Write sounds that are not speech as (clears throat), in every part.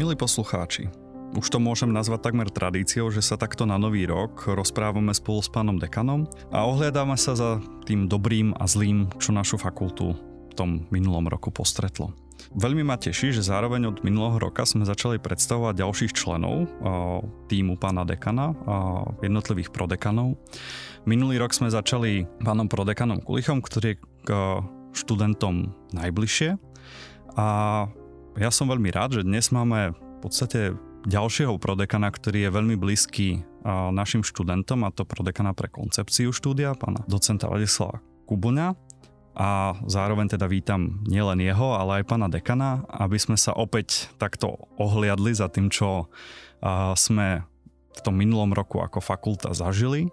Milí poslucháči, už to môžem nazvať takmer tradíciou, že sa takto na nový rok rozprávame spolu s pánom dekanom a ohliadame sa za tým dobrým a zlým, čo našu fakultu v tom minulom roku postretlo. Veľmi ma teší, že zároveň od minulého roka sme začali predstavovať ďalších členov týmu pána dekana, jednotlivých prodekanov. Minulý rok sme začali pánom prodekanom Kulichom, ktorý je k študentom najbližšie a ja som veľmi rád, že dnes máme v podstate ďalšieho prodekana, ktorý je veľmi blízky našim študentom, a to prodekana pre koncepciu štúdia, pána docenta Vladislava Kubuňa. A zároveň teda vítam nielen jeho, ale aj pána dekana, aby sme sa opäť takto ohliadli za tým, čo sme v tom minulom roku ako fakulta zažili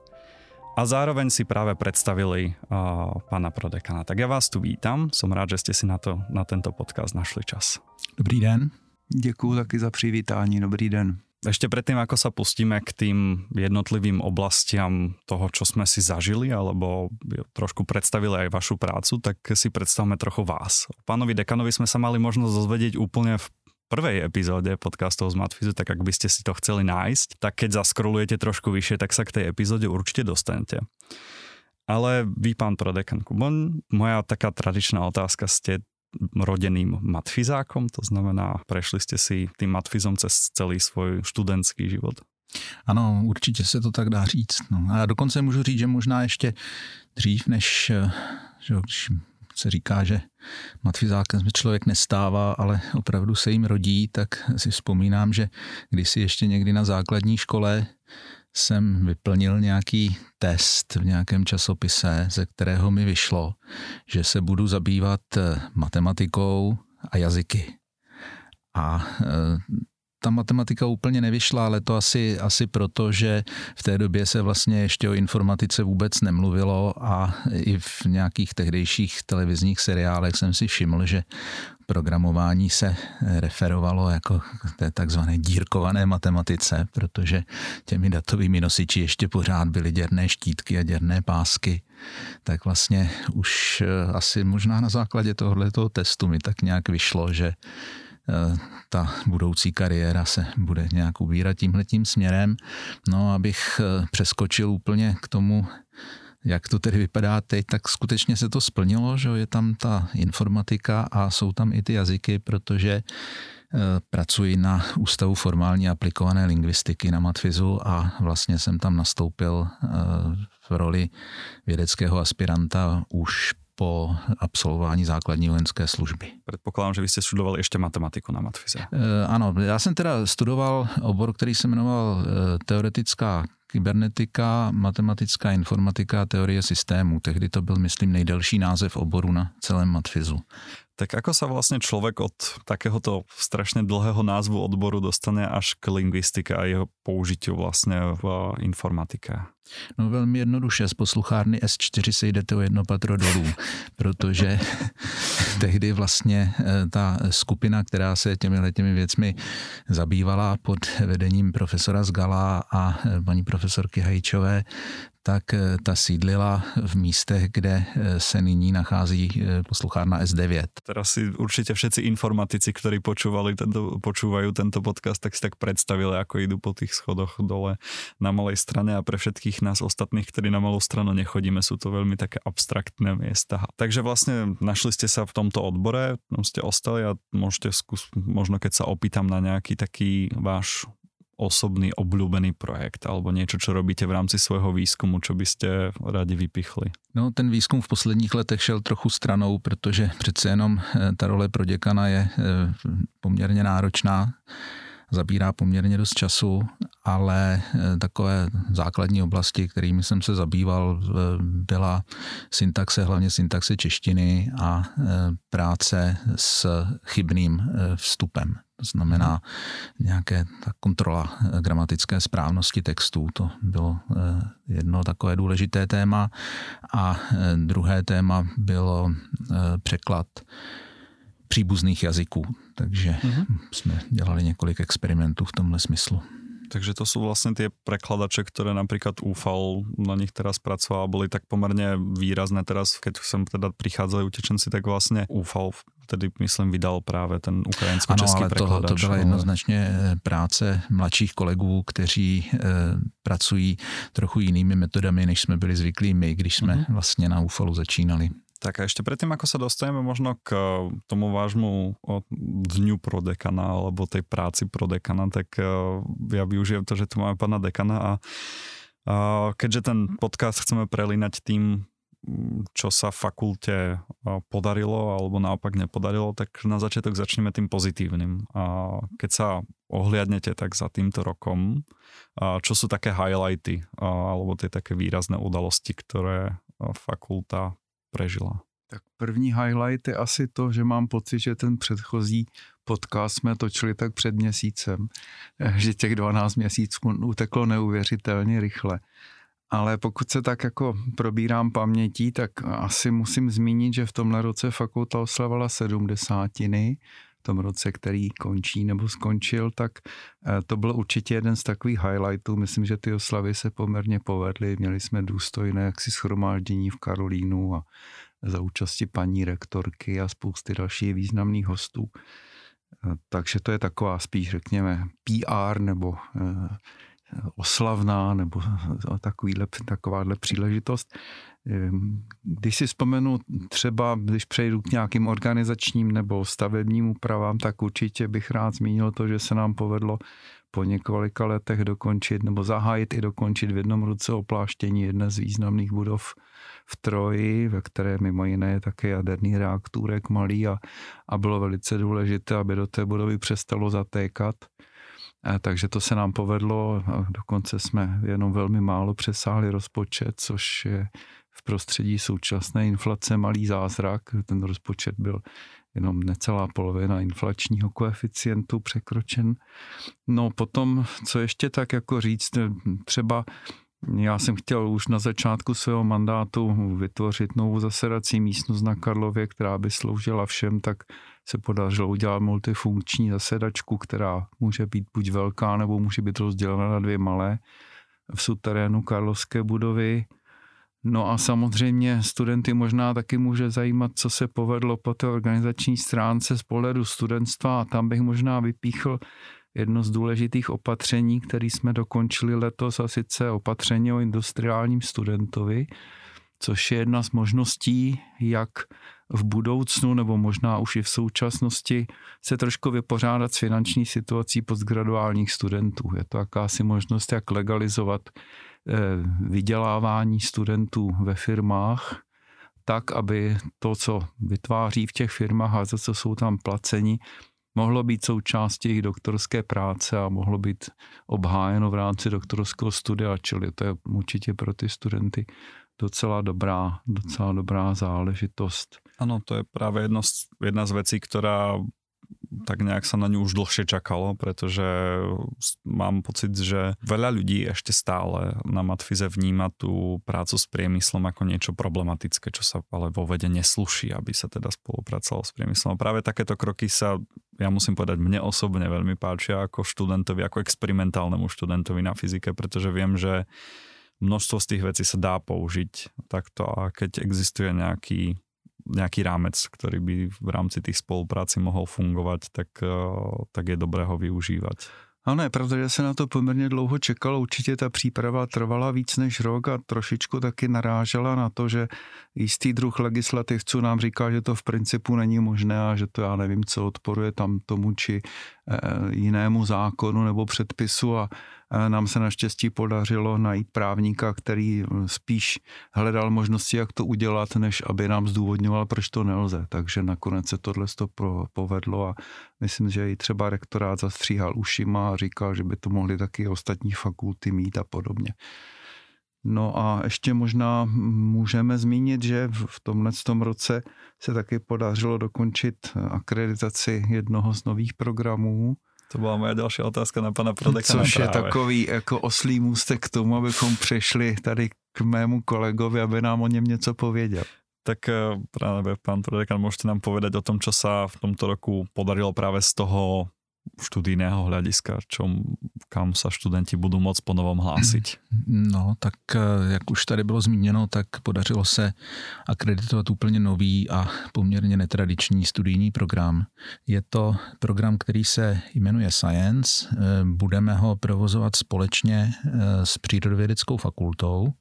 a zároveň si práve predstavili uh, pána prodekana. Tak ja vás tu vítam, som rád, že ste si na, to, na tento podcast našli čas. Dobrý den, děkuji taky za přivítání, dobrý den. Ešte predtým, ako sa pustíme k tým jednotlivým oblastiam toho, čo sme si zažili, alebo trošku predstavili aj vašu prácu, tak si predstavme trochu vás. Pánovi dekanovi sme sa mali možnosť dozvedieť úplne v prvej epizóde podcastov z Matfizu, tak ak by ste si to chceli nájsť, tak keď zaskrolujete trošku vyššie, tak sa k tej epizóde určite dostanete. Ale vy, pán prodekan Kubon, moja taká tradičná otázka, ste rodeným matfizákom, to znamená, prešli ste si tým matfizom cez celý svůj študentský život. Ano, určitě se to tak dá říct. No. A dokonce můžu říct, že možná ještě dřív, než že, když se říká, že matfizákem se člověk nestává, ale opravdu se jim rodí, tak si vzpomínám, že když si ještě někdy na základní škole jsem vyplnil nějaký test v nějakém časopise, ze kterého mi vyšlo, že se budu zabývat eh, matematikou a jazyky. A eh, ta matematika úplně nevyšla, ale to asi, asi proto, že v té době se vlastně ještě o informatice vůbec nemluvilo a i v nějakých tehdejších televizních seriálech jsem si všiml, že programování se referovalo jako té takzvané dírkované matematice, protože těmi datovými nosiči ještě pořád byly děrné štítky a děrné pásky. Tak vlastně už eh, asi možná na základě tohoto testu mi tak nějak vyšlo, že ta budoucí kariéra se bude nějak ubírat tímhletím směrem. No, abych eh, přeskočil úplně k tomu, jak to tedy vypadá teď, tak skutečně se to splnilo, že je tam ta informatika a jsou tam i ty jazyky, protože eh, pracuji na Ústavu formální aplikované lingvistiky na Matfizu a vlastně jsem tam nastoupil v roli vědeckého aspiranta už po absolvování základní vojenské služby. Předpokládám, že vy jste studovali ještě matematiku na matfize. E, ano, já jsem teda studoval obor, který se jmenoval e, teoretická kybernetika, matematická informatika a teorie systému. Tehdy to byl, myslím, nejdelší název oboru na celém matfizu. Tak ako sa vlastne človek od takéhoto strašne dlhého názvu odboru dostane až k lingvistike a jeho použitiu vlastne v informatike? No velmi jednoduše, z posluchárny S4 se jdete o jedno patro dolů, (laughs) protože (laughs) tehdy vlastně eh, ta skupina, která se těmi těmi věcmi zabývala pod vedením profesora Zgala a eh, paní profesorky Hajčové, tak eh, ta sídlila v místech, kde eh, se nyní nachází eh, posluchárna S9. Teraz si určitě všetci informatici, ktorí počúvali tento, počúvajú tento podcast, tak si tak predstavili, ako idú po tých schodoch dole na malej strane a pre všetkých nás ostatných, ktorí na malou stranu nechodíme, sú to veľmi také abstraktné miesta. Takže vlastne našli ste sa v tomto odbore, ste ostali a môžete skús, možno keď sa opýtam na nejaký taký váš osobný obľúbený projekt alebo niečo, čo robíte v rámci svojho výzkumu, čo by ste rádi vypichli? No, ten výzkum v posledních letech šel trochu stranou, protože přece jenom eh, ta role pro děkana je eh, poměrně náročná zabírá poměrně dost času, ale eh, takové základní oblasti, kterými jsem se zabýval, byla syntaxe, hlavně syntaxe češtiny a práce s chybným vstupem. To znamená nějaké ta kontrola eh, gramatické správnosti textů. To bylo eh, jedno takové důležité téma. A eh, druhé téma bylo překlad příbuzných jazyků. Takže mm-hmm. jsme dělali několik experimentů v tomhle smyslu. Takže to sú vlastne tie prekladače, ktoré napríklad UFAL na nich teraz pracoval, boli tak pomerne výrazné teraz, keď sem teda prichádzali utečenci, tak vlastne UFAL vtedy, myslím, vydal právě ten ukrajinsko-český ano, ale to, to byla jednoznačně eh, práce mladších kolegů, kteří e, pracují trochu jinými metodami, než jsme byli zvyklí my, když jsme mm-hmm. vlastně na UFOLu začínali. Tak a ešte predtým, ako sa dostaneme možno k tomu vášmu dňu pro dekana alebo tej práci pro dekana, tak ja využijem to, že tu máme pána dekana a keďže ten podcast chceme prelínať tým, čo sa fakulte podarilo alebo naopak nepodarilo, tak na začiatok začneme tým pozitívnym. Keď sa ohliadnete tak za týmto rokom, čo sú také highlighty alebo tie také výrazné udalosti, ktoré fakulta prežila? Tak první highlight je asi to, že mám pocit, že ten předchozí podcast jsme točili tak před měsícem, (laughs) že těch 12 měsíců uteklo neuvěřitelně rychle. Ale pokud se tak jako probírám pamětí, tak asi musím zmínit, že v tomhle roce fakulta oslavovala sedmdesátiny, v tom roce, který končí nebo skončil, tak eh, to byl určitě jeden z takových highlightů. Myslím, že ty oslavy se poměrně povedly. Měli jsme důstojné jaksi schromáždění v Karolínu a za účasti paní rektorky a spousty dalších významných hostů. Eh, takže to je taková spíš, řekněme, PR nebo eh, oslavná nebo takovýhle, takováhle příležitost. Ehm, když si vzpomenu třeba, když přejdu k nějakým organizačním nebo stavebním úpravám, tak určitě bych rád zmínil to, že se nám povedlo po několika letech dokončit nebo zahájit i dokončit v jednom roce opláštění jedné z významných budov v Troji, ve které mimo jiné je také jaderný reaktůrek malý a, a bylo velice důležité, aby do té budovy přestalo zatékat. Takže to se nám povedlo, dokonce jsme jenom velmi málo přesáhli rozpočet, což je v prostředí současné inflace malý zázrak. Ten rozpočet byl jenom necelá polovina inflačního koeficientu překročen. No potom, co ještě tak jako říct, třeba já jsem chtěl už na začátku svého mandátu vytvořit novou zasedací místnost na Karlově, která by sloužila všem, tak se podařilo udělat multifunkční zasedačku, která může být buď velká, nebo může být rozdělena na dvě malé v suterénu Karlovské budovy. No a samozřejmě studenty možná taky může zajímat, co se povedlo po té organizační stránce z pohledu studentstva a tam bych možná vypíchl jedno z důležitých opatření, které jsme dokončili letos a sice opatření o industriálním studentovi, což je jedna z možností, jak v budoucnu nebo možná už i v současnosti se trošku vypořádat s finanční situací postgraduálních studentů. Je to jakási možnost, jak legalizovat eh, vydělávání studentů ve firmách, tak, aby to, co vytváří v těch firmách a za co jsou tam placeni, mohlo být součástí jejich doktorské práce a mohlo být obhájeno v rámci doktorského studia, čili to je určitě pro ty studenty docela dobrá, docela dobrá záležitost. Ano, to je právě jedno jedna z vecí, která tak nejak sa na ňu už dlhšie čakalo, pretože mám pocit, že veľa ľudí ešte stále na Matfize vníma tú prácu s priemyslom ako niečo problematické, čo sa ale vo vede nesluší, aby sa teda spolupracovalo s priemyslom. A práve takéto kroky sa, ja musím povedať, mne osobne veľmi páčia ako študentovi, ako experimentálnemu študentovi na fyzike, pretože viem, že množstvo z tých vecí sa dá použiť takto a keď existuje nejaký nejaký rámec, ktorý by v rámci tých spolupráci mohol fungovať, tak, eh, tak je dobré ho využívať. Ano, je pravda, se na to poměrně dlouho čekalo. Určitě ta příprava trvala víc než rok a trošičku taky narážela na to, že jistý druh legislativců nám říká, že to v principu není možné a že to já nevím, co odporuje tam tomu či eh, jinému zákonu nebo předpisu a nám se naštěstí podařilo najít právníka, který spíš hledal možnosti, jak to udělat, než aby nám zdůvodňoval, proč to nelze. Takže nakonec se tohle to povedlo a myslím, že i třeba rektorát zastříhal ušima a říkal, že by to mohli taky ostatní fakulty mít a podobně. No a ještě možná můžeme zmínit, že v tomhle tom roce se taky podařilo dokončit akreditaci jednoho z nových programů, to byla moje další otázka na pana Prodekana. Což právě. je takový jako oslý můstek k tomu, abychom přešli tady k mému kolegovi, aby nám o něm něco pověděl. Tak eh, právě pán Prodekan, můžete nám povedať o tom, čo sa v tomto roku podarilo právě z toho študijného hľadiska, čo, kam sa študenti budou moc po novom hlásit? No, tak eh, jak už tady bylo zmíněno, tak podařilo se akreditovat úplně nový a poměrně netradiční studijní program. Je to program, který se jmenuje Science. Eh, budeme ho provozovat společně eh, s přírodovědeckou fakultou.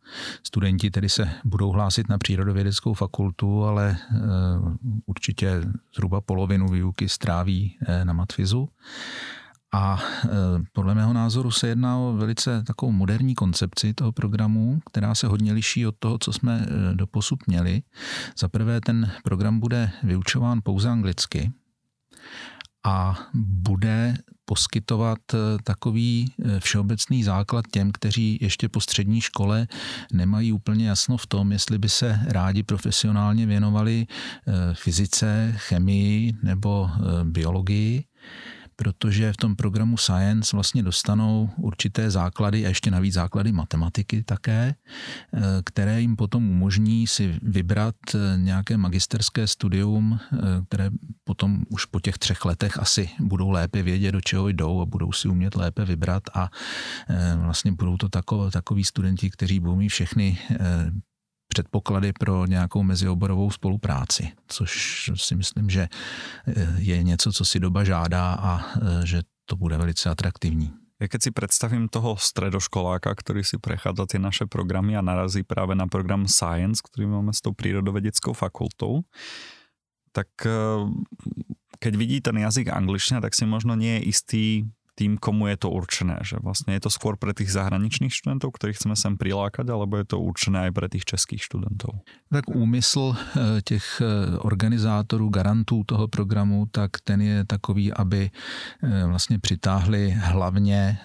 Studenti tedy se budou hlásit na přírodovědeckou fakultu, ale určitě zhruba polovinu výuky stráví na matfizu. A e, podle mého názoru se jedná o velice takovou moderní koncepci toho programu, která se hodně liší od toho, co jsme e, doposud měli. Za prvé ten program bude vyučován pouze anglicky a bude poskytovat e, takový všeobecný základ těm, kteří ještě po střední škole nemají úplně jasno v tom, jestli by se rádi profesionálně věnovali fyzice, chemii nebo biologii protože v tom programu Science vlastně dostanou určité základy a ještě navíc základy matematiky také, eh, které jim potom umožní si vybrat eh, nějaké magisterské studium, eh, které potom už po těch třech letech asi budou lépe vědět, do čeho jdou a budou si umět lépe vybrat a vlastně budou to takoví studenti, kteří budou mít všechny předpoklady pro nějakou mezioborovou spolupráci, což si myslím, že eh, je něco, co si doba žádá a eh, že to bude velice atraktivní. Ja keď si predstavím toho stredoškoláka, ktorý si prechádza tie naše programy a narazí práve na program Science, ktorý máme s tou prírodovedeckou fakultou, tak eh, keď vidí ten jazyk angličtina, tak si možno nie je istý, tým, komu je to určené. Že vlastne je to skôr pre tých zahraničných študentov, ktorých chceme sem prilákať, alebo je to určené aj pre tých českých študentov? Tak úmysl eh, těch eh, organizátorů, garantů toho programu, tak ten je takový, aby eh, vlastně přitáhli hlavně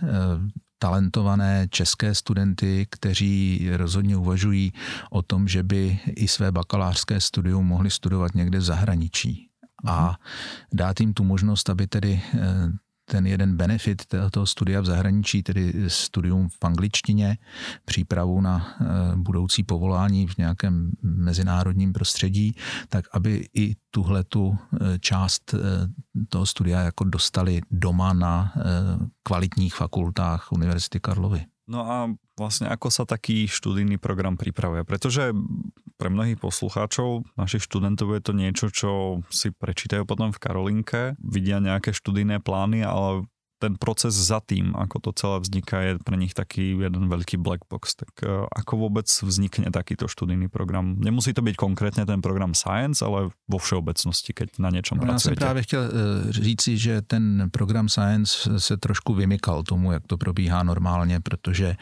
talentované české studenty, kteří rozhodně uvažují o tom, že by i své bakalářské studium mohli studovat někde v zahraničí. A mhm. dát jim tu možnost, aby tedy ten jeden benefit toho studia v zahraničí, tedy studium v angličtině, přípravu na eh, budoucí povolání v nějakém mezinárodním prostředí, tak aby i tuhle tu eh, část eh, toho studia jako dostali doma na kvalitních fakultách Univerzity Karlovy. No a vlastne ako sa taký študijný program pripravuje? Pretože pre mnohých poslucháčov, našich študentov je to niečo, čo si prečítajú potom v Karolinke, vidia nejaké študijné plány, ale ten proces za tým, ako to celé vzniká, je pre nich taký jeden veľký black box. Tak e, ako vôbec vznikne takýto študijný program? Nemusí to byť konkrétne ten program Science, ale vo všeobecnosti, keď na něčem no, pracujete. Já jsem právě chtěl e, říci, že ten program Science se trošku vymykal tomu, jak to probíhá normálně, protože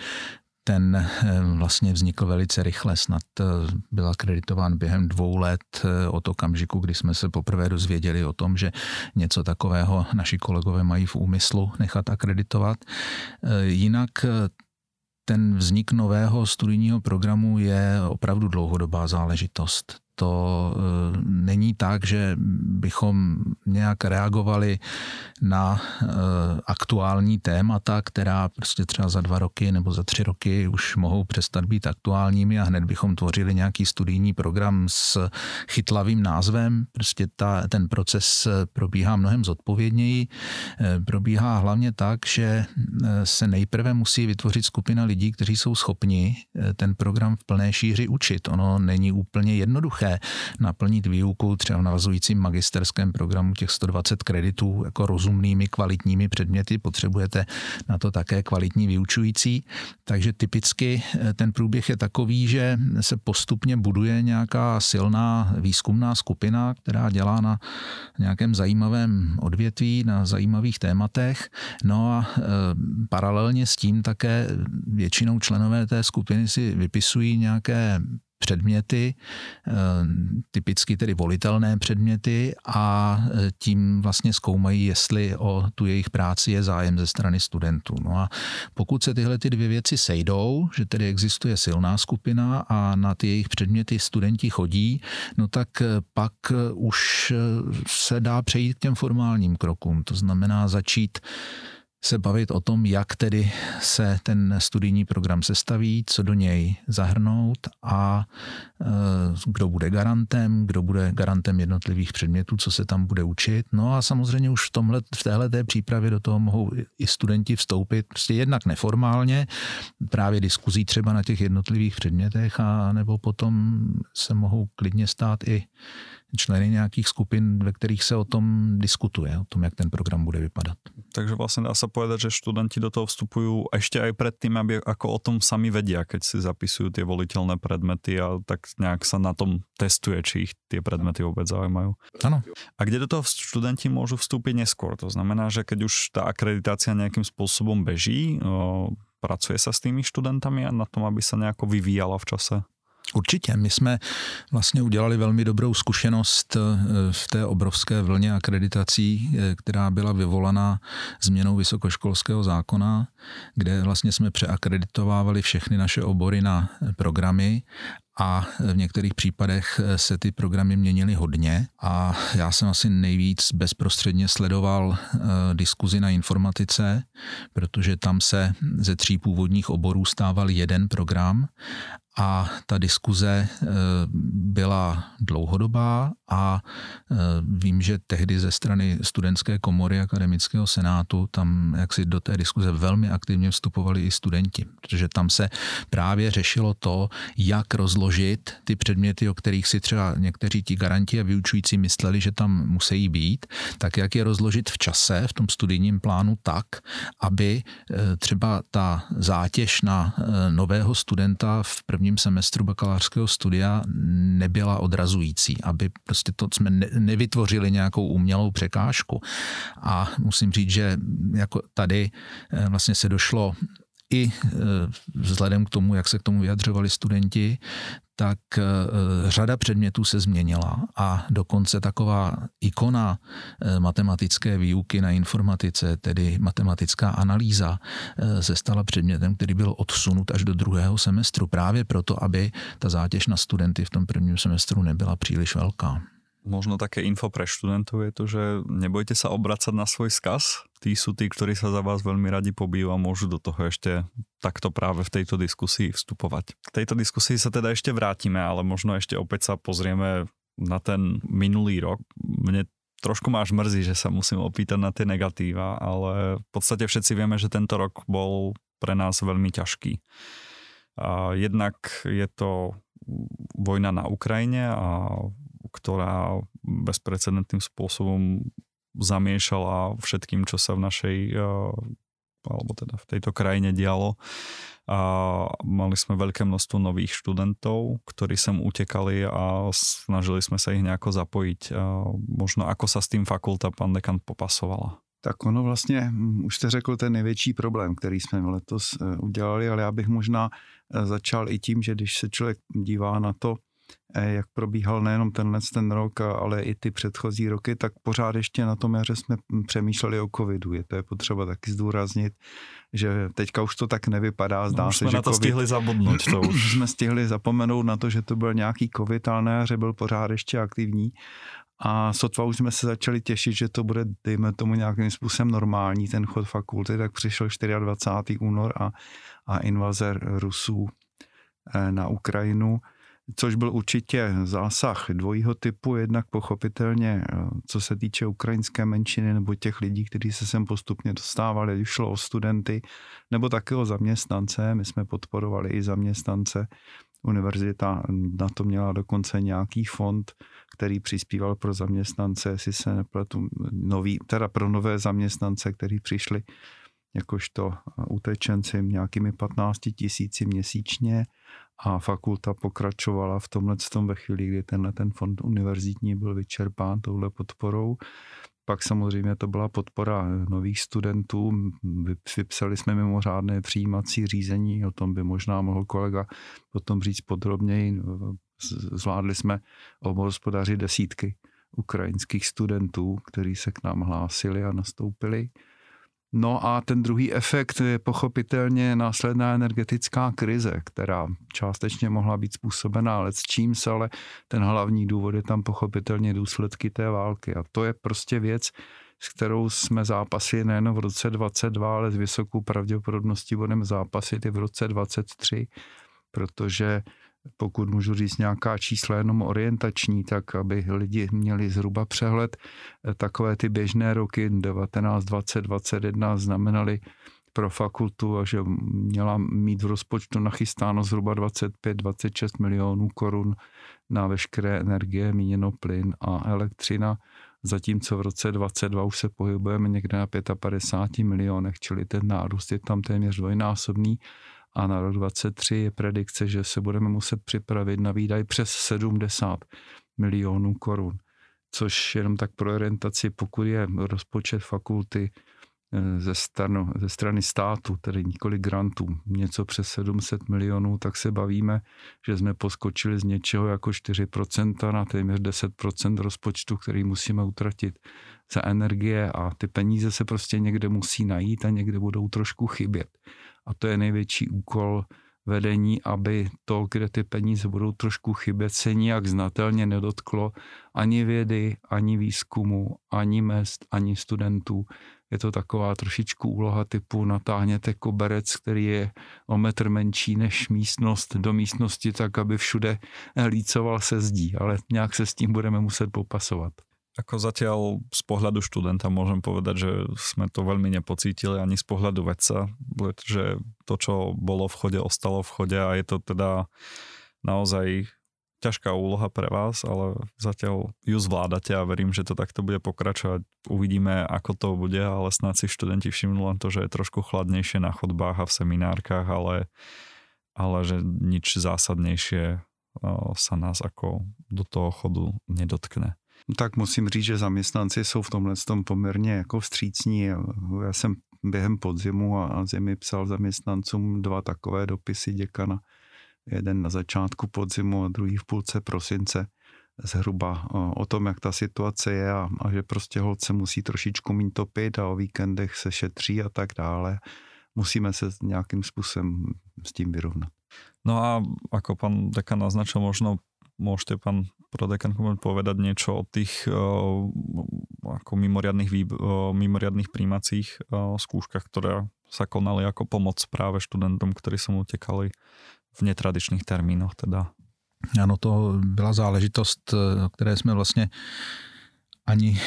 ten eh, vlastně vznikl velice rychle, snad eh, byl akreditován během dvou let eh, od okamžiku, kdy jsme se poprvé dozvěděli o tom, že něco takového naši kolegové mají v úmyslu nechat akreditovat. Jinak ten vznik nového studijního programu je opravdu dlouhodobá záležitost to eh, není tak, že bychom nějak reagovali na eh, aktuální témata, která prostě třeba za dva roky nebo za tři roky už mohou přestat být aktuálními a hned bychom tvořili nějaký studijní program s chytlavým názvem. Prostě ta, ten proces eh, probíhá mnohem zodpovědněji. Probíhá hlavně tak, že se nejprve musí vytvořit skupina lidí, kteří jsou schopni ten program v plné šíři učit. Ono není úplně jednoduché naplnit výuku třeba v navazujícím magisterském programu těch 120 kreditů jako rozumnými, kvalitními předměty. Potřebujete na to také kvalitní vyučující. Takže typicky eh, ten průběh je takový, že se postupně buduje nějaká silná výzkumná skupina, která dělá na nějakém zajímavém odvětví, na zajímavých tématech. No a e, paralelně s tím také většinou členové té skupiny si vypisují nějaké předměty, eh, typicky tedy volitelné předměty a eh, tím vlastně zkoumají, jestli o tu jejich práci je zájem ze strany studentů. No a pokud se tyhle ty dvě věci sejdou, že tedy existuje silná skupina a na ty jejich předměty studenti chodí, no tak eh, pak už se dá přejít k těm formálním krokům. To znamená začít se bavit o tom, jak tedy se ten studijní program sestaví, co do něj zahrnout a e, kdo bude garantem, kdo bude garantem jednotlivých předmětů, co se tam bude učit. No a samozřejmě už v, tomhle, v téhle té přípravě do toho mohou i studenti vstoupit prostě jednak neformálně, právě diskuzí třeba na těch jednotlivých předmětech a nebo potom se mohou klidně stát i členy nějakých skupin, ve kterých se o tom diskutuje, o tom, jak ten program bude vypadat. Takže vlastně dá se povedat, že studenti do toho vstupují ještě aj předtím, aby jako o tom sami vedia, keď si zapisují ty volitelné predmety a tak nějak se na tom testuje, či ich ty predmety vůbec zaujímajú. Ano. A kde do toho studenti můžu vstoupit neskôr? To znamená, že keď už ta akreditácia nějakým způsobem beží, pracuje se s tými studentami a na tom, aby se nějak vyvíjala v čase? Určitě. My jsme vlastně udělali velmi dobrou zkušenost eh, v té obrovské vlně akreditací, eh, která byla vyvolaná změnou vysokoškolského zákona, kde vlastně jsme přeakreditovávali všechny naše obory na programy a v některých případech se ty programy měnily hodně a já jsem asi nejvíc bezprostředně sledoval eh, diskuzi na informatice, protože tam se ze tří původních oborů stával jeden program a ta diskuze eh, byla dlouhodobá a eh, vím, že tehdy ze strany studentské komory akademického senátu tam jaksi do té diskuze velmi aktivně vstupovali i studenti, protože tam se právě řešilo to, jak rozložit ty předměty, o kterých si třeba někteří ti garanti a vyučující mysleli, že tam musí být, tak jak je rozložit v čase, v tom studijním plánu tak, aby eh, třeba ta zátěž na nového studenta v prvním prvním semestru bakalářského studia nebyla odrazující, aby prostě to jsme nevytvořili nějakou umělou překážku. A musím říct, že jako tady eh, vlastně se došlo i eh, vzhledem k tomu, jak se k tomu vyjadřovali studenti, tak eh, řada předmětů se změnila a dokonce taková ikona eh, matematické výuky na informatice, tedy matematická analýza, se stala předmětem, který byl odsunut až do druhého semestru, právě proto, aby ta zátěž na studenty v tom prvním semestru nebyla příliš velká. Možno také info pre študentov je to, že nebojte sa obracať na svoj skaz. Tí sú tí, ktorí sa za vás veľmi radi pobijú a môžu do toho ešte takto práve v tejto diskusii vstupovať. K tejto diskusii sa teda ešte vrátime, ale možno ešte opäť sa pozrieme na ten minulý rok. Mne trošku máš mrzí, že sa musím opýtať na tie negatíva, ale v podstate všetci vieme, že tento rok bol pre nás veľmi ťažký. A jednak je to vojna na Ukrajine a ktorá bezprecedentným spôsobom zamiešala všetkým, čo sa v našej alebo teda v tejto krajine dialo. A mali sme veľké množstvo nových študentov, ktorí sem utekali a snažili sme sa ich nejako zapojiť. A možno ako sa s tým fakulta pan dekan popasovala? Tak ono vlastně, už jste řekl ten největší problém, který jsme letos e, udělali, ale já bych možná e, začal i tím, že když se člověk dívá na to, Eh, jak probíhal nejenom tenhle ten rok, ale i ty předchozí roky, tak pořád ještě na tom jaře jsme přemýšleli o covidu. Je to je potřeba taky zdůraznit, že teďka už to tak nevypadá. Zdá no, se, jsme že na to COVID, stihli zabudnout. To (clears throat) už. jsme stihli zapomenout na to, že to byl nějaký covid, ale na jaře byl pořád ještě aktivní. A sotva už jsme se začali těšit, že to bude, dejme tomu, nějakým způsobem normální, ten chod fakulty, tak přišel 24. únor a, a invaze Rusů eh, na Ukrajinu což byl určitě zásah dvojího typu, jednak pochopitelně, eh, co se týče ukrajinské menšiny nebo těch lidí, kteří se sem postupně dostávali, šlo o studenty nebo také o zaměstnance. My jsme podporovali i zaměstnance. Univerzita na to měla dokonce nějaký fond, který přispíval pro zaměstnance, jestli se nepletu, nový, teda pro nové zaměstnance, kteří přišli jakožto utečenci nějakými 15 tisíci měsíčně a fakulta pokračovala v tomhle tom ve chvíli, kdy tenhle ten fond univerzitní byl vyčerpán touhle podporou. Pak samozřejmě to byla podpora nových studentů. Vypsali jsme mimořádné přijímací řízení, o tom by možná mohl kolega potom říct podrobněji. Zvládli jsme hospodaři desítky ukrajinských studentů, kteří se k nám hlásili a nastoupili. No a ten druhý efekt je pochopitelně následná energetická krize, která částečně mohla být způsobená ale s čím se, ale ten hlavní důvod je tam pochopitelně důsledky té války. A to je prostě věc, s kterou jsme zápasili nejen v roce 22, ale s vysokou pravděpodobností budeme zápasit i v roce 23, protože pokud můžu říct nějaká čísla jenom orientační, tak aby lidi měli zhruba přehled, eh, takové ty běžné roky 19, 20, 21 znamenaly pro fakultu, že měla mít v rozpočtu nachystáno zhruba 25-26 milionů korun na veškeré energie, míněno plyn a elektřina, zatímco v roce 22 už se pohybujeme někde na 55 milionech, čili ten nárůst je tam téměř dvojnásobný a na rok 23 je predikce, že se budeme muset připravit na výdaj přes 70 milionů korun, což jenom tak pro orientaci, pokud je rozpočet fakulty eh, ze, stranu, ze strany státu, tedy několik grantů, něco přes 700 milionů, tak se bavíme, že jsme poskočili z něčeho jako 4% na téměř 10% rozpočtu, který musíme utratit za energie a ty peníze se prostě někde musí najít a někde budou trošku chybět. A to je největší úkol vedení, aby to, kde ty peníze budou trošku chybět, se nijak znatelně nedotklo ani vědy, ani výzkumu, ani mest, ani studentů. Je to taková trošičku úloha typu natáhněte koberec, který je o metr menší než místnost do místnosti, tak aby všude lícoval se zdí, ale nějak se s tím budeme muset popasovat. Ako zatiaľ z pohľadu študenta môžem povedať, že sme to veľmi nepocítili ani z pohľadu vedca, že to, čo bolo v chode, ostalo v chode a je to teda naozaj ťažká úloha pre vás, ale zatiaľ ju zvládate a verím, že to takto bude pokračovať. Uvidíme, ako to bude, ale snad si študenti všimnú len to, že je trošku chladnejšie na chodbách a v seminárkach, ale, ale že nič zásadnejšie sa nás ako do toho chodu nedotkne. No tak musím říct, že zaměstnanci jsou v tomhle tom poměrně jako vstřícní. Já jsem během podzimu a zimy psal zaměstnancům dva takové dopisy děkana. Jeden na začátku podzimu a druhý v půlce prosince zhruba o tom, jak ta situace je a, a že prostě holce musí trošičku mít topit a o víkendech se šetří a tak dále. Musíme se nějakým způsobem s tím vyrovnat. No a ako pán dekan naznačil, možno môžete pán prodekan povedať niečo o tých uh, ako mimoriadných, uh, mimoriadných príjmacích uh, skúškach, ktoré sa konali ako pomoc práve študentom, ktorí som utekali v netradičných termínoch teda. Ano, to byla záležitost, o které jsme vlastně ani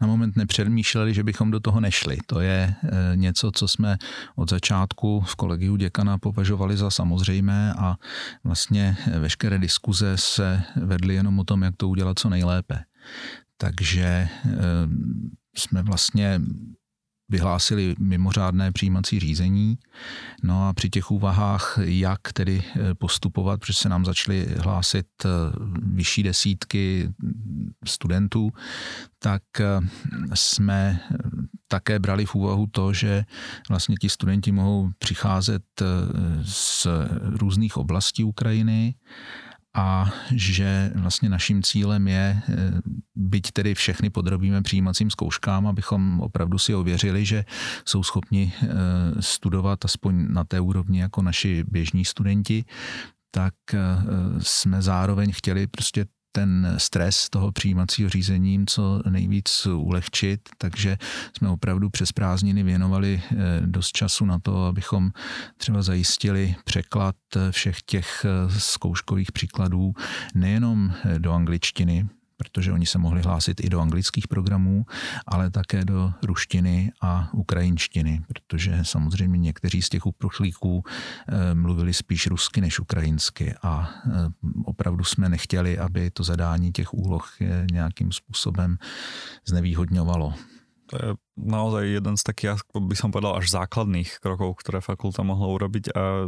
na moment nepřemýšleli, že bychom do toho nešli. To je eh, něco, co jsme od začátku v kolegiu děkana považovali za samozřejmé a vlastně veškeré diskuze se vedly jenom o tom, jak to udělat co nejlépe. Takže eh, jsme vlastně vyhlásili mimořádné přijímací řízení. No a při těch úvahách, jak tedy eh, postupovat, protože se nám začaly hlásit eh, vyšší desítky studentů, tak eh, jsme také brali v úvahu to, že vlastně ti studenti mohou přicházet z různých oblastí Ukrajiny a že vlastně naším cílem je, eh, byť tedy všechny podrobíme přijímacím zkouškám, abychom opravdu si ověřili, že jsou schopni eh, studovat aspoň na té úrovni jako naši běžní studenti, tak eh, jsme zároveň chtěli prostě ten stres toho přijímacího řízení co nejvíc ulehčit, takže jsme opravdu přes prázdniny věnovali eh, dost času na to, abychom třeba zajistili překlad eh, všech těch eh, zkouškových příkladů nejenom do angličtiny, protože oni se mohli hlásit i do anglických programů, ale také do ruštiny a ukrajinštiny, protože samozřejmě někteří z těch uprchlíků eh, mluvili spíš rusky než ukrajinsky a eh, opravdu jsme nechtěli, aby to zadání těch úloh nějakým způsobem znevýhodňovalo. To je naozaj jeden z takých, ako by som povedal, až základných krokov, ktoré fakulta mohla urobiť a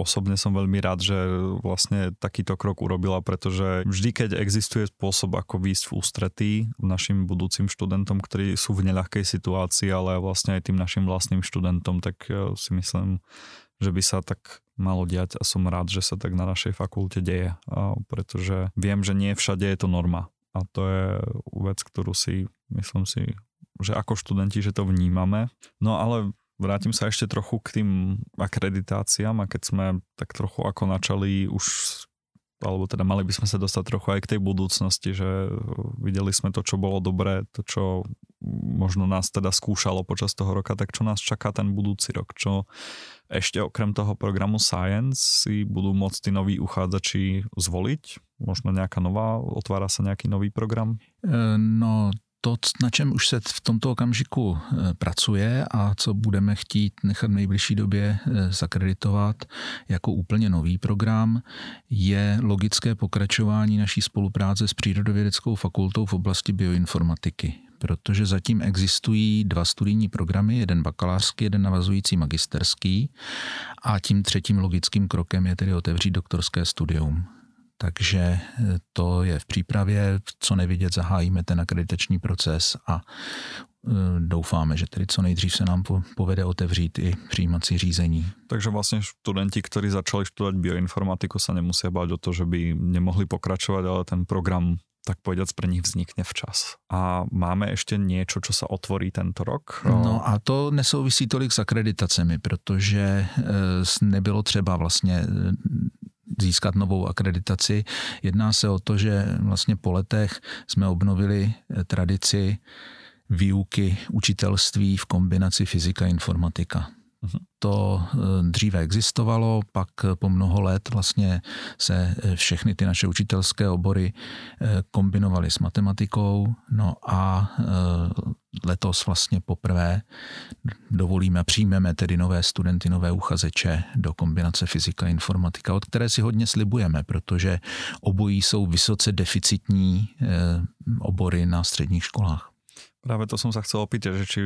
osobne som veľmi rád, že vlastne takýto krok urobila, pretože vždy, keď existuje spôsob, ako výjsť v ústretí našim budúcim študentom, ktorí sú v neľahkej situácii, ale vlastne aj tým našim vlastným študentom, tak si myslím, že by sa tak malo diať a som rád, že sa tak na našej fakulte deje, pretože viem, že nie všade je to norma a to je vec, ktorú si, myslím si, že ako študenti, že to vnímame. No ale vrátim sa ešte trochu k tým akreditáciám a keď sme tak trochu ako načali už alebo teda mali by sme sa dostať trochu aj k tej budúcnosti, že videli sme to, čo bolo dobré, to, čo možno nás teda skúšalo počas toho roka, tak čo nás čaká ten budúci rok? Čo ešte okrem toho programu Science si budú môcť tí noví uchádzači zvoliť? Možno nejaká nová, otvára sa nejaký nový program? E, no, to, na čem už se v tomto okamžiku eh, pracuje a co budeme chtít nechat v nejbližší době eh, zakreditovat jako úplně nový program, je logické pokračování naší spolupráce s Přírodovědeckou fakultou v oblasti bioinformatiky protože zatím existují dva studijní programy, jeden bakalářský, jeden navazující magisterský a tím třetím logickým krokem je tedy otevřít doktorské studium. Takže eh, to je v přípravě, co nevidět, zahájíme ten akreditační proces a eh, doufáme, že tedy co nejdřív se nám povede otevřít i přijímací řízení. Takže vlastně studenti, kteří začali studovat bioinformatiku, se nemusí bát o to, že by nemohli pokračovat, ale ten program tak povedať pre nich vznikne včas. A máme ešte niečo, čo sa otvorí tento rok? No a to nesouvisí tolik s akreditacemi, protože eh, nebylo třeba vlastně získat novou akreditaci. Jedná se o to, že vlastně po letech jsme obnovili eh, tradici výuky učitelství v kombinaci fyzika a informatika. To eh, dříve existovalo, pak po mnoho let vlastně se eh, všechny ty naše učitelské obory kombinovaly s matematikou, no a letos vlastně poprvé dovolíme, přijmeme tedy nové studenty, nové uchazeče do kombinace fyzika a informatika, od které si hodně slibujeme, protože obojí jsou vysoce deficitní eh, obory na středních školách. Práve to som sa chcel opýtať, že či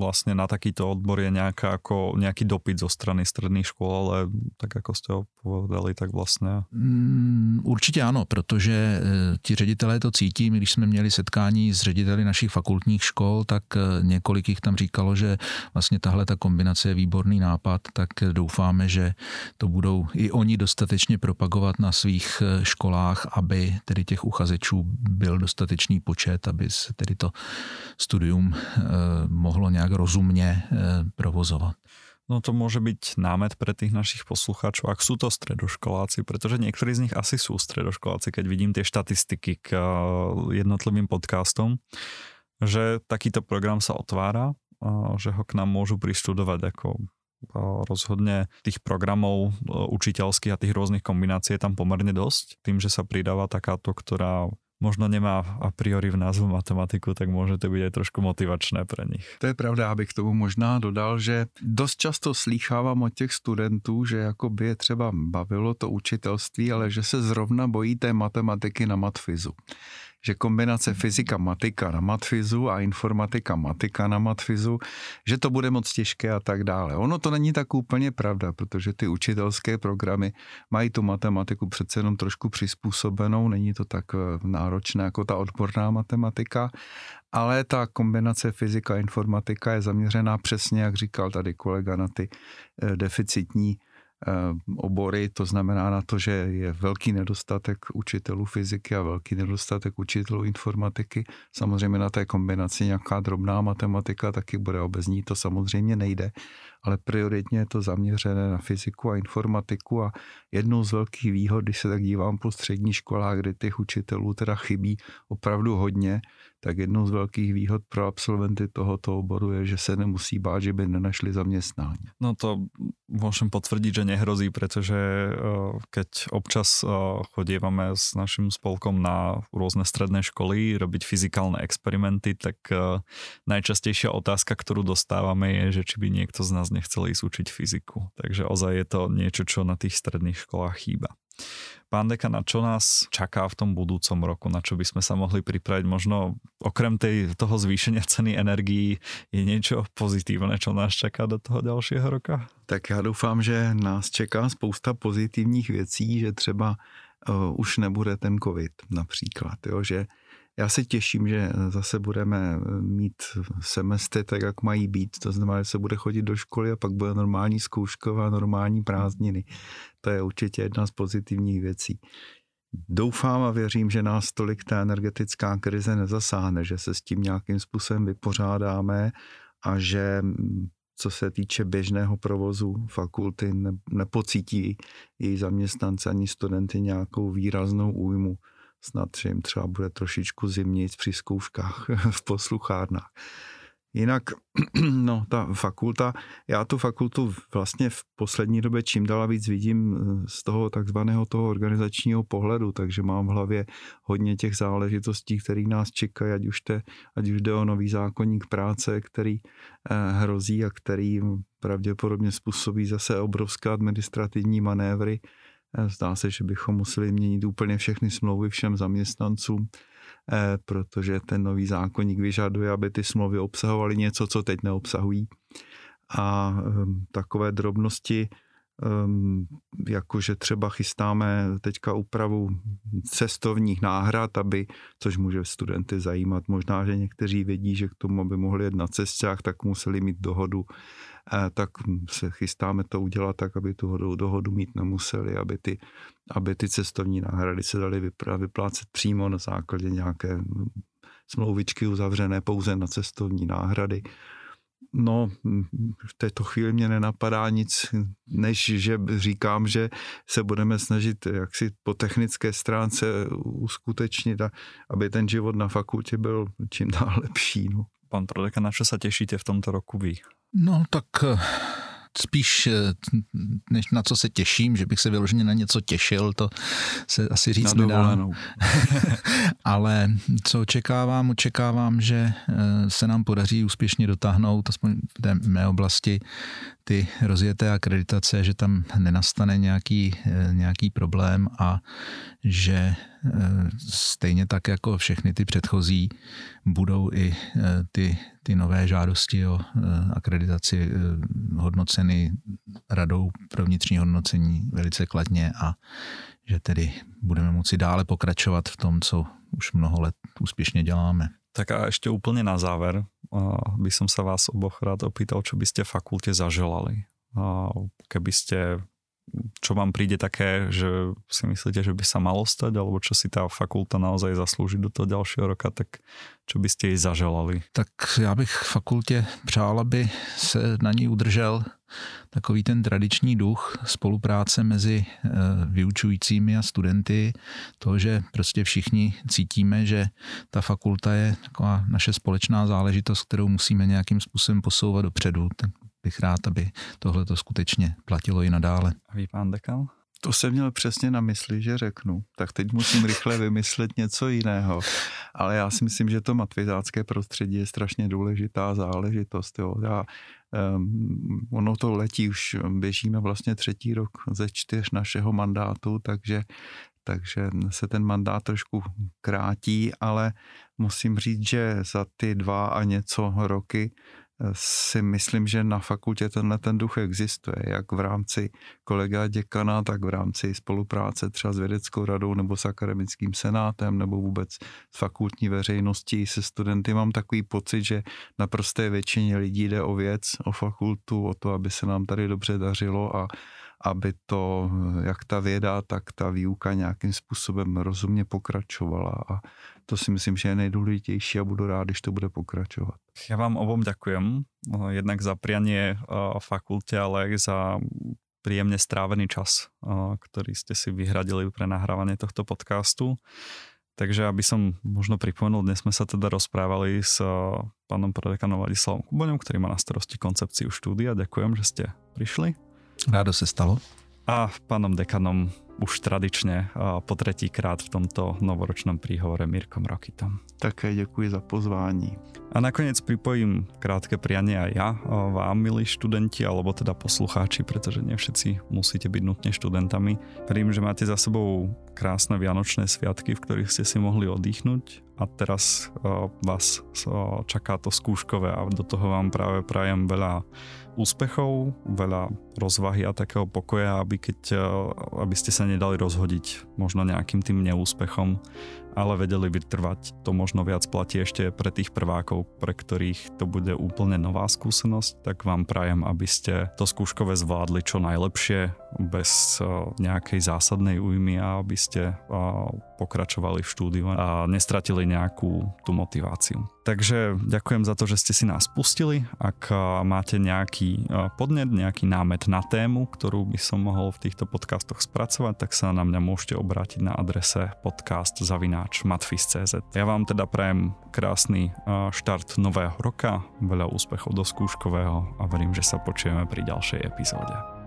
vlastne na takýto odbor je nejaká, ako, nejaký dopyt zo strany středních škol, ale tak ako ste ho povedali, tak vlastně... Mm, určitě ano, protože e, ti ředitelé to cítí. My, když jsme měli setkání s řediteli našich fakultních škol, tak e, několik jich tam říkalo, že vlastně tahle ta kombinace je výborný nápad, tak doufáme, že to budou i oni dostatečně propagovat na svých e, školách, aby tedy těch uchazečů byl dostatečný počet, aby se tedy to studium eh, mohlo nějak rozumně eh, provozovat. No to môže byť námet pre tých našich poslucháčov, ak sú to stredoškoláci, pretože niektorí z nich asi sú stredoškoláci, keď vidím tie štatistiky k eh, jednotlivým podcastom, že takýto program sa otvára, že ho k nám môžu prištudovať ako rozhodne tých programov učiteľských a tých rôznych kombinácií je tam pomerne dosť. Tým, že sa pridáva takáto, ktorá možno nemá a priori v názvu matematiku, tak může to být trošku motivačné pro nich. To je pravda, abych k tomu možná dodal, že dost často slýchávám od těch studentů, že jako by je třeba bavilo to učitelství, ale že se zrovna bojí té matematiky na matfizu že kombinace fyzika matika na matfizu a informatika matika na matfizu, že to bude moc těžké a tak dále. Ono to není tak úplně pravda, protože ty učitelské programy mají tu matematiku přece jenom trošku přizpůsobenou, není to tak eh, náročné jako ta odborná matematika, ale ta kombinace fyzika a informatika je zaměřená přesně, jak říkal tady kolega, na ty eh, deficitní obory, to znamená na to, že je velký nedostatek učitelů fyziky a velký nedostatek učitelů informatiky. Samozřejmě na té kombinaci nějaká drobná matematika taky bude obezní, to samozřejmě nejde, ale prioritně je to zaměřené na fyziku a informatiku a jednou z velkých výhod, když se tak dívám po střední školách, kde těch učitelů teda chybí opravdu hodně, tak jednou z velkých výhod pro absolventy tohoto oboru je, že se nemusí bát, že by nenašli zaměstnání. No to môžem potvrdiť, že nehrozí, pretože eh, keď občas eh, chodívame s našim spolkom na rôzne stredné školy robiť fyzikálne experimenty, tak eh, najčastejšia otázka, ktorú dostávame je, že či by niekto z nás nechcel ísť učiť fyziku. Takže ozaj je to niečo, čo na tých stredných školách chýba. Pán dekan, na čo nás čaká v tom budúcom roku? Na čo by sme sa mohli pripraviť? Možno okrem tej, toho zvýšenia ceny energií je niečo pozitívne, čo nás čaká do toho ďalšieho roka? Tak já doufám, že nás čeká spousta pozitivních věcí, že třeba uh, už nebude ten covid například, jo, že já se těším, že zase budeme mít semestry tak, jak mají být. To znamená, že se bude chodit do školy a pak bude normální zkoušková, normální prázdniny. To je určitě jedna z pozitivních věcí. Doufám a věřím, že nás tolik ta energetická krize nezasáhne, že se s tím nějakým způsobem vypořádáme a že co se týče běžného provozu fakulty, ne, nepocítí její zaměstnance ani studenty nějakou výraznou újmu. Snad, že jim třeba bude trošičku zimnějc při zkouškách (laughs) v posluchárnách. Jinak, (clears throat) no, ta fakulta, já tu fakultu vlastně v poslední době čím dál víc vidím eh, z toho takzvaného toho organizačního pohledu, takže mám v hlavě hodně těch záležitostí, které nás čekají, ať už, te, ať už jde o nový zákonník práce, který eh, hrozí a který pravděpodobně způsobí zase obrovské administrativní manévry. Eh, zdá se, že bychom museli měnit úplně všechny smlouvy všem zaměstnancům Eh, protože ten nový zákonník vyžaduje, aby ty smlouvy obsahovaly něco, co teď neobsahují. A ehm, takové drobnosti, ehm, jakože třeba chystáme teďka úpravu cestovních náhrad, aby, což může studenty zajímat. Možná, že někteří vědí, že k tomu, aby mohli jet na cestách, tak museli mít dohodu tak se chystáme to udělat tak, aby tu dohodu mít nemuseli, aby ty, aby ty cestovní náhrady se daly vyplácet přímo na základě nějaké smlouvičky uzavřené pouze na cestovní náhrady. No, v této chvíli mě nenapadá nic, než že říkám, že se budeme snažit jaksi po technické stránce uskutečnit, aby ten život na fakultě byl čím dál lepší. No. Pan Prodeka, na čo sa tešíte v tomto roku vy? No tak eh, spíš eh, než na co se těším, že bych se vyloženě na něco těšil, to se asi říct na nedá. (laughs) Ale co očekávám, očekávám, že eh, se nám podaří úspěšně dotáhnout, aspoň v té mé oblasti, ty rozjeté akreditace, že tam nenastane nějaký, nějaký problém a že stejně tak jako všechny ty předchozí budou i ty, ty nové žádosti o akreditaci hodnoceny radou pro vnitřní hodnocení velice kladně a že tedy budeme moci dále pokračovat v tom, co už mnoho let úspěšně děláme. Tak a ešte úplne na záver by som sa vás oboch rád opýtal, čo by ste fakulte zaželali. Keby čo vám príde také, že si myslíte, že by sa malo stať, alebo čo si tá fakulta naozaj zaslúži do toho ďalšieho roka, tak čo by ste jej zaželali? Tak já bych fakultě přál, aby se na ní udržel takový ten tradiční duch spolupráce mezi eh, vyučujícími a studenty, to, že prostě všichni cítíme, že ta fakulta je taková naše společná záležitost, kterou musíme nějakým způsobem posouvat dopředu. Tak bych rád, aby tohle to skutečně platilo i nadále. A vy, pán dekal? To jsem měl přesně na mysli, že řeknu. Tak teď musím rychle vymyslet něco jiného. Ale já si myslím, že to matvizácké prostředí je strašně důležitá záležitost. Jo. Já, um, ono to letí, už běžíme vlastně třetí rok ze čtyř našeho mandátu, takže takže se ten mandát trošku krátí, ale musím říct, že za ty dva a něco roky si myslím, že na fakultě tenhle ten duch existuje, jak v rámci kolega děkana, tak v rámci spolupráce třeba s vědeckou radou nebo s akademickým senátem nebo vůbec s fakultní veřejností se studenty. Mám takový pocit, že na prosté většině lidí jde o věc, o fakultu, o to, aby se nám tady dobře dařilo a aby to, jak ta věda, tak ta výuka nějakým způsobem rozumně pokračovala. A to si myslím, že je nejdůležitější a budu rád, když to bude pokračovat. Já vám obom ďakujem, jednak za prianie fakulte, ale aj za príjemne strávený čas, ktorý ste si vyhradili pre nahrávanie tohto podcastu. Takže aby som možno pripomenul, dnes sme sa teda rozprávali s pánom prodekanom Vladislavom Kuboňom, ktorý má na starosti koncepciu štúdia. Ďakujem, že ste prišli. Rádo se stalo. A pánom dekanom už tradične po tretíkrát v tomto novoročnom príhovore Mirkom Rokitom. Také děkuji za pozvání. A nakoniec pripojím krátke prianie aj ja vám, milí študenti, alebo teda poslucháči, pretože nie všetci musíte byť nutne študentami. Verím, že máte za sebou krásne vianočné sviatky, v ktorých ste si mohli oddychnúť a teraz vás čaká to skúškové a do toho vám práve prajem veľa úspechov, veľa rozvahy a takého pokoja, aby, keď, aby ste sa nedali rozhodiť možno nejakým tým neúspechom, ale vedeli vytrvať. To možno viac platí ešte pre tých prvákov, pre ktorých to bude úplne nová skúsenosť, tak vám prajem, aby ste to skúškové zvládli čo najlepšie, bez nejakej zásadnej újmy a aby ste pokračovali v štúdiu a nestratili nejakú tú motiváciu. Takže ďakujem za to, že ste si nás pustili. Ak máte nejaký podnet, nejaký námet na tému, ktorú by som mohol v týchto podcastoch spracovať, tak sa na mňa môžete obrátiť na adrese podcast zavináč matfis.cz. Ja vám teda prajem krásny štart nového roka, veľa úspechov do skúškového a verím, že sa počujeme pri ďalšej epizóde.